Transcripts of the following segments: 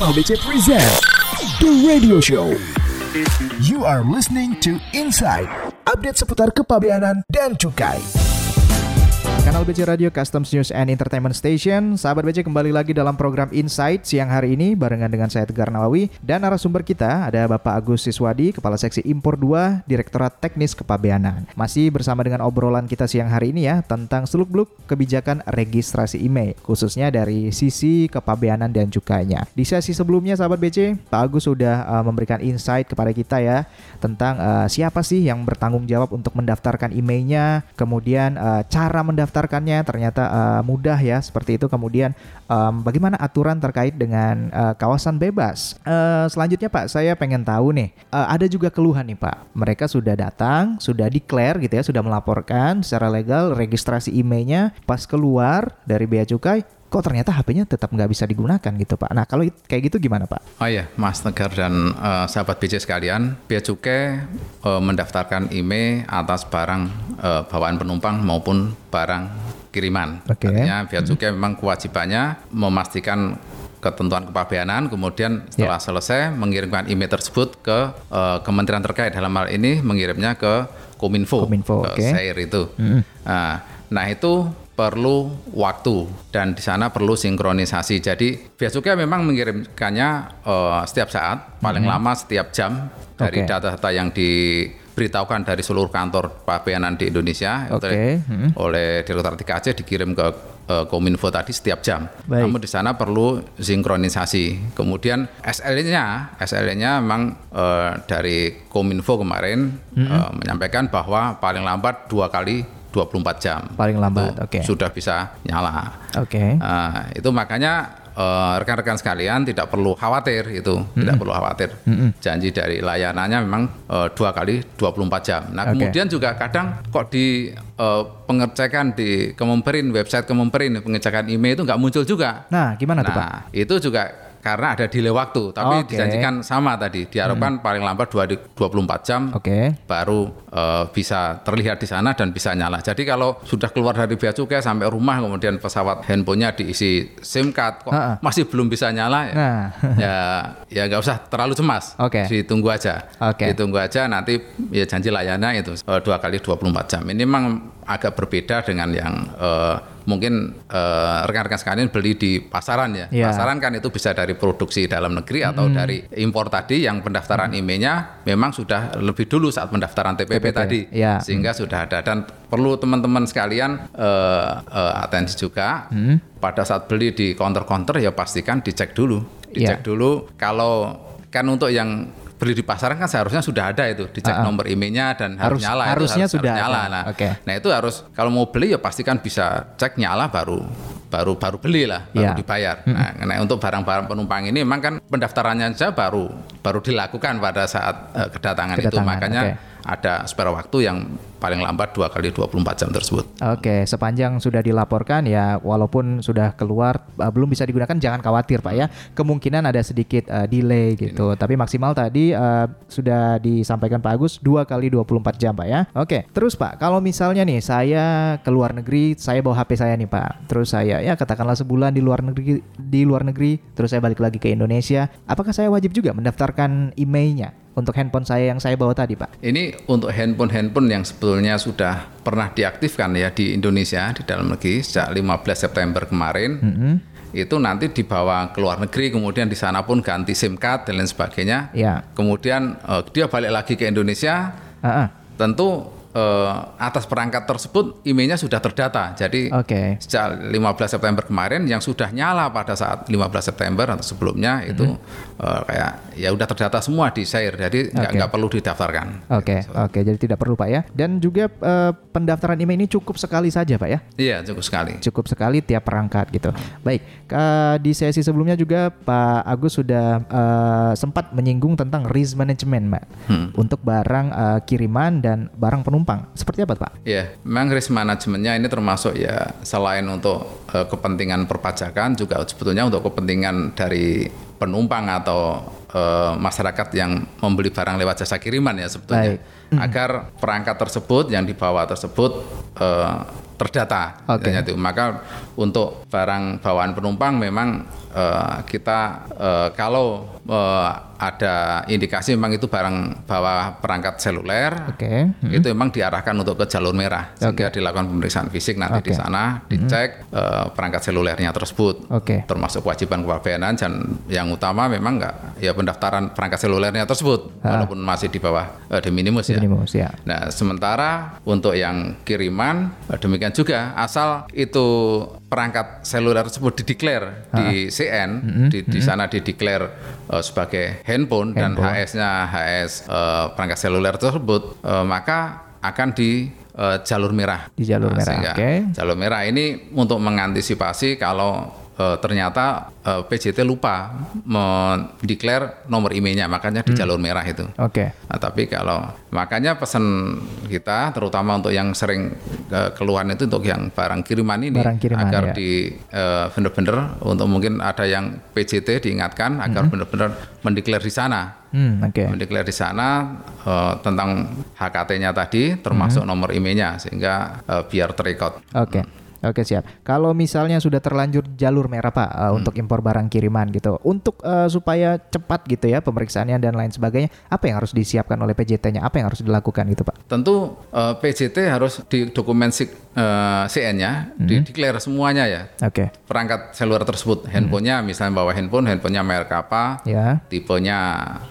Kanal BC present The Radio Show. You are listening to Inside. Update seputar kepabeanan dan cukai. Kanal BC Radio Customs News and Entertainment Station. Sahabat BC kembali lagi dalam program Insight siang hari ini Barengan dengan saya Tegar Nawawi. Dan narasumber kita ada Bapak Agus Siswadi Kepala Seksi Impor 2 Direktorat Teknis Kepabeanan. Masih bersama dengan obrolan kita siang hari ini ya Tentang seluk-beluk kebijakan registrasi IMEI Khususnya dari sisi kepabeanan dan cukainya. Di sesi sebelumnya sahabat BC Pak Agus sudah uh, memberikan insight kepada kita ya Tentang uh, siapa sih yang bertanggung jawab untuk mendaftarkan IMEI-nya Kemudian uh, cara mendaftarkan mendaftarkannya ternyata uh, mudah ya seperti itu. Kemudian um, bagaimana aturan terkait dengan uh, kawasan bebas? Uh, selanjutnya Pak, saya pengen tahu nih, uh, ada juga keluhan nih Pak. Mereka sudah datang, sudah declare gitu ya, sudah melaporkan secara legal registrasi emailnya pas keluar dari bea cukai kok ternyata HP-nya tetap nggak bisa digunakan gitu Pak. Nah kalau kayak gitu gimana Pak? Oh iya, Mas Tegar dan uh, sahabat BC sekalian, Bea Cukai uh, mendaftarkan IMEI atas barang uh, bawaan penumpang maupun barang kiriman. Okay. Artinya Bea Cukai hmm. memang kewajibannya memastikan ketentuan kepabeanan, kemudian setelah yeah. selesai mengirimkan IMEI tersebut ke uh, kementerian terkait dalam hal ini mengirimnya ke Kominfo, Kominfo ke okay. SAIR itu. Mm. Nah, nah itu perlu waktu dan di sana perlu sinkronisasi. Jadi Bea Cukai memang mengirimkannya uh, setiap saat, paling hmm. lama setiap jam dari data-data yang diberitahukan dari seluruh kantor pabeanan di Indonesia okay. oleh, hmm. oleh Direktorat TKC dikirim ke uh, Kominfo tadi setiap jam. Baik. Namun di sana perlu sinkronisasi. Kemudian SL-nya, SL-nya memang uh, dari Kominfo kemarin hmm. uh, menyampaikan bahwa paling lambat dua kali 24 jam. Paling lambat, oke. Okay. Sudah bisa nyala. Oke. Okay. Uh, itu makanya uh, rekan-rekan sekalian tidak perlu khawatir itu, mm -hmm. tidak perlu khawatir. Mm -hmm. Janji dari layanannya memang uh, dua kali 24 jam. Nah, okay. kemudian juga kadang kok di uh, pengecekan di Kemenperin, website Kemenperin, pengecekan email itu nggak muncul juga. Nah, gimana nah, tuh Pak? Itu juga karena ada delay waktu, tapi okay. dijanjikan sama tadi, diharapkan hmm. paling lambat 24 jam okay. baru uh, bisa terlihat di sana dan bisa nyala. Jadi kalau sudah keluar dari bea cukai sampai rumah kemudian pesawat handphonenya diisi SIM card kok uh -uh. masih belum bisa nyala ya. Nah. ya ya nggak usah terlalu cemas. Okay. Ditunggu aja. Okay. Ditunggu aja nanti ya janji layannya itu uh, dua kali 24 jam. Ini memang agak berbeda dengan yang uh, mungkin uh, rekan-rekan sekalian beli di pasaran ya. Yeah. Pasaran kan itu bisa dari produksi dalam negeri atau mm. dari impor tadi yang pendaftaran mm. IMEI-nya memang sudah lebih dulu saat pendaftaran TPP, TPP. tadi. Yeah. Sehingga mm. sudah ada dan perlu teman-teman sekalian uh, uh, atensi juga mm. pada saat beli di counter-counter ya pastikan dicek dulu. Dicek yeah. dulu kalau kan untuk yang beli di pasaran kan seharusnya sudah ada itu dicek uh, uh. nomor emailnya dan harus, harus nyala harusnya harus, sudah harus nyala nah, okay. nah itu harus kalau mau beli ya pastikan bisa cek nyala baru baru baru beli lah baru yeah. dibayar hmm. nah, nah untuk barang-barang penumpang ini memang kan pendaftarannya saja baru baru dilakukan pada saat uh, kedatangan, kedatangan itu makanya okay. Ada spare waktu yang paling lambat dua kali 24 jam tersebut. Oke, sepanjang sudah dilaporkan ya walaupun sudah keluar uh, belum bisa digunakan jangan khawatir Pak ya. Kemungkinan ada sedikit uh, delay gitu. Ini. Tapi maksimal tadi uh, sudah disampaikan Pak Agus dua kali 24 jam Pak ya. Oke, terus Pak, kalau misalnya nih saya ke luar negeri, saya bawa HP saya nih Pak. Terus saya ya katakanlah sebulan di luar negeri di luar negeri, terus saya balik lagi ke Indonesia, apakah saya wajib juga mendaftarkan emailnya? Untuk handphone saya yang saya bawa tadi, Pak? Ini untuk handphone-handphone yang sebetulnya sudah pernah diaktifkan ya di Indonesia di dalam negeri sejak 15 September kemarin. Mm -hmm. Itu nanti dibawa ke luar negeri, kemudian di sana pun ganti SIM card dan lain sebagainya. Ya. Kemudian uh, dia balik lagi ke Indonesia. Uh -uh. Tentu uh, atas perangkat tersebut emailnya sudah terdata. Jadi okay. sejak 15 September kemarin yang sudah nyala pada saat 15 September atau sebelumnya itu mm -hmm. uh, kayak ya udah terdata semua di share. Jadi nggak okay. perlu didaftarkan. Oke, okay. oke. Okay. Jadi tidak perlu Pak ya. Dan juga uh, pendaftaran email ini cukup sekali saja Pak ya? Iya, cukup sekali. Cukup sekali tiap perangkat gitu. Baik, uh, di sesi sebelumnya juga Pak Agus sudah uh, sempat menyinggung tentang risk management Mbak. Hmm. Untuk barang uh, kiriman dan barang penumpang penumpang. Seperti apa Pak? Ya, memang risk manajemennya ini termasuk ya selain untuk uh, kepentingan perpajakan juga sebetulnya untuk kepentingan dari penumpang atau uh, masyarakat yang membeli barang lewat jasa kiriman ya sebetulnya. Baik. Agar perangkat tersebut yang dibawa tersebut uh, terdata. Okay. Itu. Maka untuk barang bawaan penumpang memang uh, kita uh, kalau uh, ada indikasi memang itu barang bawa perangkat seluler, okay. hmm. itu memang diarahkan untuk ke jalur merah sehingga okay. dilakukan pemeriksaan fisik nanti okay. di sana dicek hmm. uh, perangkat selulernya tersebut, okay. termasuk kewajiban kepabeanan dan yang utama memang enggak ya pendaftaran perangkat selulernya tersebut ha. walaupun masih di bawah uh, de minimus, ya. minimus ya. Nah sementara untuk yang kiriman uh, demikian juga asal itu perangkat seluler tersebut dideklar di CN, mm -hmm. di, di sana dideklar uh, sebagai handphone, handphone. dan HS-nya HS uh, perangkat seluler tersebut, uh, maka akan di uh, jalur merah. Di jalur nah, merah. Oke. Okay. Jalur merah ini untuk mengantisipasi kalau uh, ternyata uh, eh, PJT lupa mendeklar nomor emailnya makanya di hmm. jalur merah itu. Oke. Okay. Nah, tapi kalau makanya pesan kita terutama untuk yang sering uh, keluhan itu untuk yang barang kiriman ini barang kiriman, agar ya. di uh, benar-benar untuk mungkin ada yang PJT diingatkan agar hmm. benar-benar mendeklar di sana. Hmm, okay. Mendeklar di sana uh, tentang HKT-nya tadi termasuk hmm. nomor emailnya sehingga uh, biar terekod. Oke. Okay. Hmm. Oke siap. Kalau misalnya sudah terlanjur jalur merah pak uh, hmm. untuk impor barang kiriman gitu, untuk uh, supaya cepat gitu ya pemeriksaannya dan lain sebagainya, apa yang harus disiapkan oleh PJT-nya? Apa yang harus dilakukan gitu pak? Tentu uh, PJT harus di dokumen uh, CN-nya hmm. dideklar semuanya ya. Oke. Okay. Perangkat seluler tersebut, hmm. handphonenya misalnya bawa handphone, handphonenya merek apa, ya. tipenya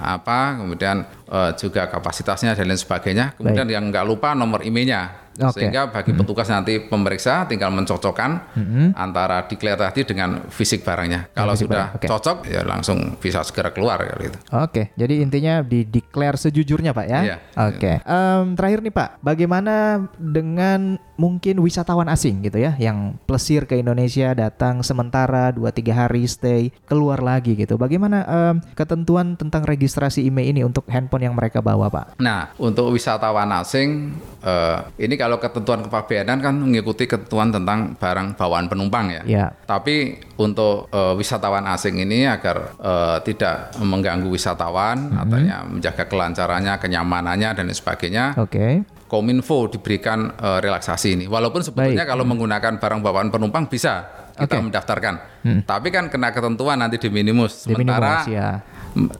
apa, kemudian uh, juga kapasitasnya dan lain sebagainya. Kemudian Baik. yang nggak lupa nomor emailnya Okay. Sehingga bagi hmm. petugas nanti pemeriksa tinggal mencocokkan hmm. antara declare tadi dengan fisik barangnya. Kalau sudah okay. cocok ya langsung bisa segera keluar gitu. Oke, okay. jadi intinya di declare sejujurnya Pak ya. Iya. Oke. Okay. Um, terakhir nih Pak, bagaimana dengan mungkin wisatawan asing gitu ya yang plesir ke Indonesia datang sementara 2-3 hari stay keluar lagi gitu. Bagaimana um, ketentuan tentang registrasi email ini untuk handphone yang mereka bawa Pak? Nah, untuk wisatawan asing uh, ini kalau ketentuan kepabeanan kan mengikuti ketentuan tentang barang bawaan penumpang ya. ya. Tapi untuk uh, wisatawan asing ini agar uh, tidak mengganggu wisatawan, mm -hmm. artinya menjaga kelancarannya, kenyamanannya dan sebagainya. Oke. Okay. Kominfo diberikan uh, relaksasi ini. Walaupun sebetulnya Baik. kalau menggunakan barang bawaan penumpang bisa kita okay. mendaftarkan. Hmm. Tapi kan kena ketentuan nanti di minimus. Sementara di minimus, ya.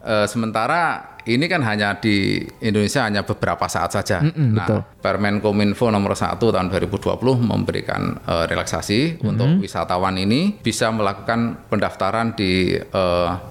uh, sementara ini kan hanya di Indonesia hanya beberapa saat saja. Mm -mm, nah, betul. Permen Kominfo nomor 1 tahun 2020 memberikan uh, relaksasi mm -hmm. untuk wisatawan ini bisa melakukan pendaftaran di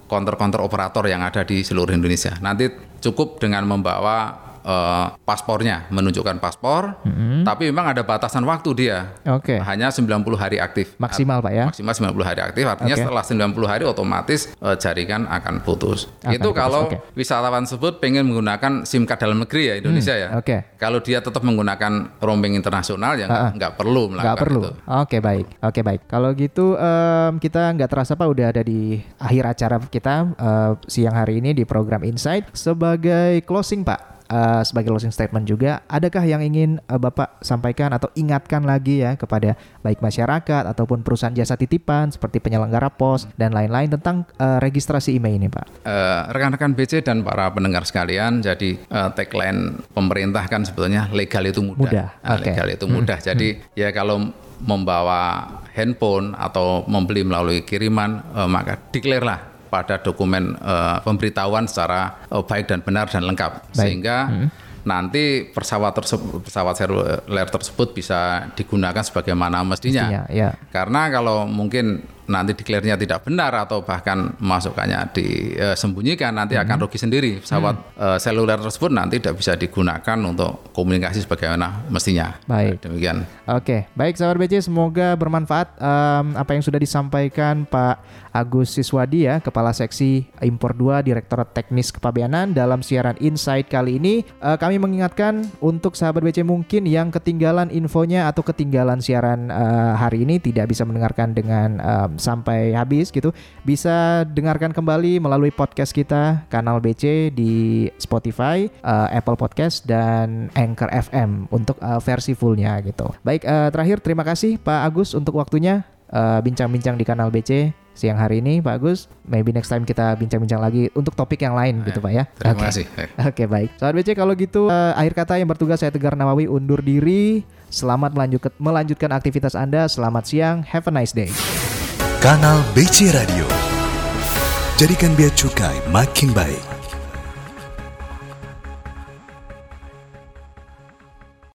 konter-konter uh, operator yang ada di seluruh Indonesia. Nanti cukup dengan membawa uh, paspornya, menunjukkan paspor, mm-hmm. tapi memang ada batasan waktu dia. Oke. Okay. Hanya 90 hari aktif. Maksimal Pak ya? Maksimal 90 hari aktif, artinya okay. setelah 90 hari otomatis uh, jaringan akan putus. Akan Itu putus. kalau okay. wisatawan tersebut pengen menggunakan SIM card dalam negeri ya Indonesia hmm, ya. Oke. Okay. Kalau dia tetap menggunakan roaming internasional ya nggak uh-uh. perlu melakukan nggak perlu. Oke okay, baik. Oke okay, baik. Kalau gitu um, kita nggak terasa Pak udah ada di akhir acara kita uh, siang hari ini di program Insight sebagai closing Pak uh, sebagai closing statement juga, adakah yang ingin uh, Bapak sampaikan atau ingatkan lagi ya kepada baik masyarakat ataupun perusahaan jasa titipan seperti penyelenggara pos dan lain-lain tentang uh, registrasi email ini, Pak? Uh, rekan-rekan BC dan para pendengar sekalian, jadi uh, tagline pemerintah kan sebetulnya legal itu mudah. Mudah. Nah, okay. Legal itu mudah. Hmm. Jadi hmm. ya kalau membawa handphone atau membeli melalui kiriman, uh, maka declare lah pada dokumen uh, pemberitahuan secara uh, baik dan benar dan lengkap baik. sehingga hmm. nanti pesawat tersebut pesawat seluler tersebut bisa digunakan sebagaimana mestinya, mestinya ya. karena kalau mungkin nanti deklarnya tidak benar atau bahkan masukannya disembunyikan nanti hmm. akan rugi sendiri pesawat hmm. uh, seluler tersebut nanti tidak bisa digunakan untuk komunikasi sebagaimana mestinya. Baik. Demikian. Oke, baik sahabat BC semoga bermanfaat um, apa yang sudah disampaikan Pak Agus Siswadi ya, Kepala Seksi Impor 2 Direktorat Teknis Kepabeanan dalam siaran Insight kali ini. Uh, kami mengingatkan untuk sahabat BC mungkin yang ketinggalan infonya atau ketinggalan siaran uh, hari ini tidak bisa mendengarkan dengan um, sampai habis gitu bisa dengarkan kembali melalui podcast kita kanal BC di Spotify, uh, Apple Podcast dan Anchor FM untuk uh, versi fullnya gitu. Baik uh, terakhir terima kasih Pak Agus untuk waktunya bincang-bincang uh, di kanal BC siang hari ini Pak Agus. Maybe next time kita bincang-bincang lagi untuk topik yang lain gitu Pak ya. Terima okay. kasih. Oke okay, baik. Sobat BC kalau gitu uh, akhir kata yang bertugas saya Tegar Nawawi undur diri. Selamat melanjutkan, melanjutkan aktivitas Anda. Selamat siang. Have a nice day. Kanal BC Radio. Jadikan Bea Cukai makin baik.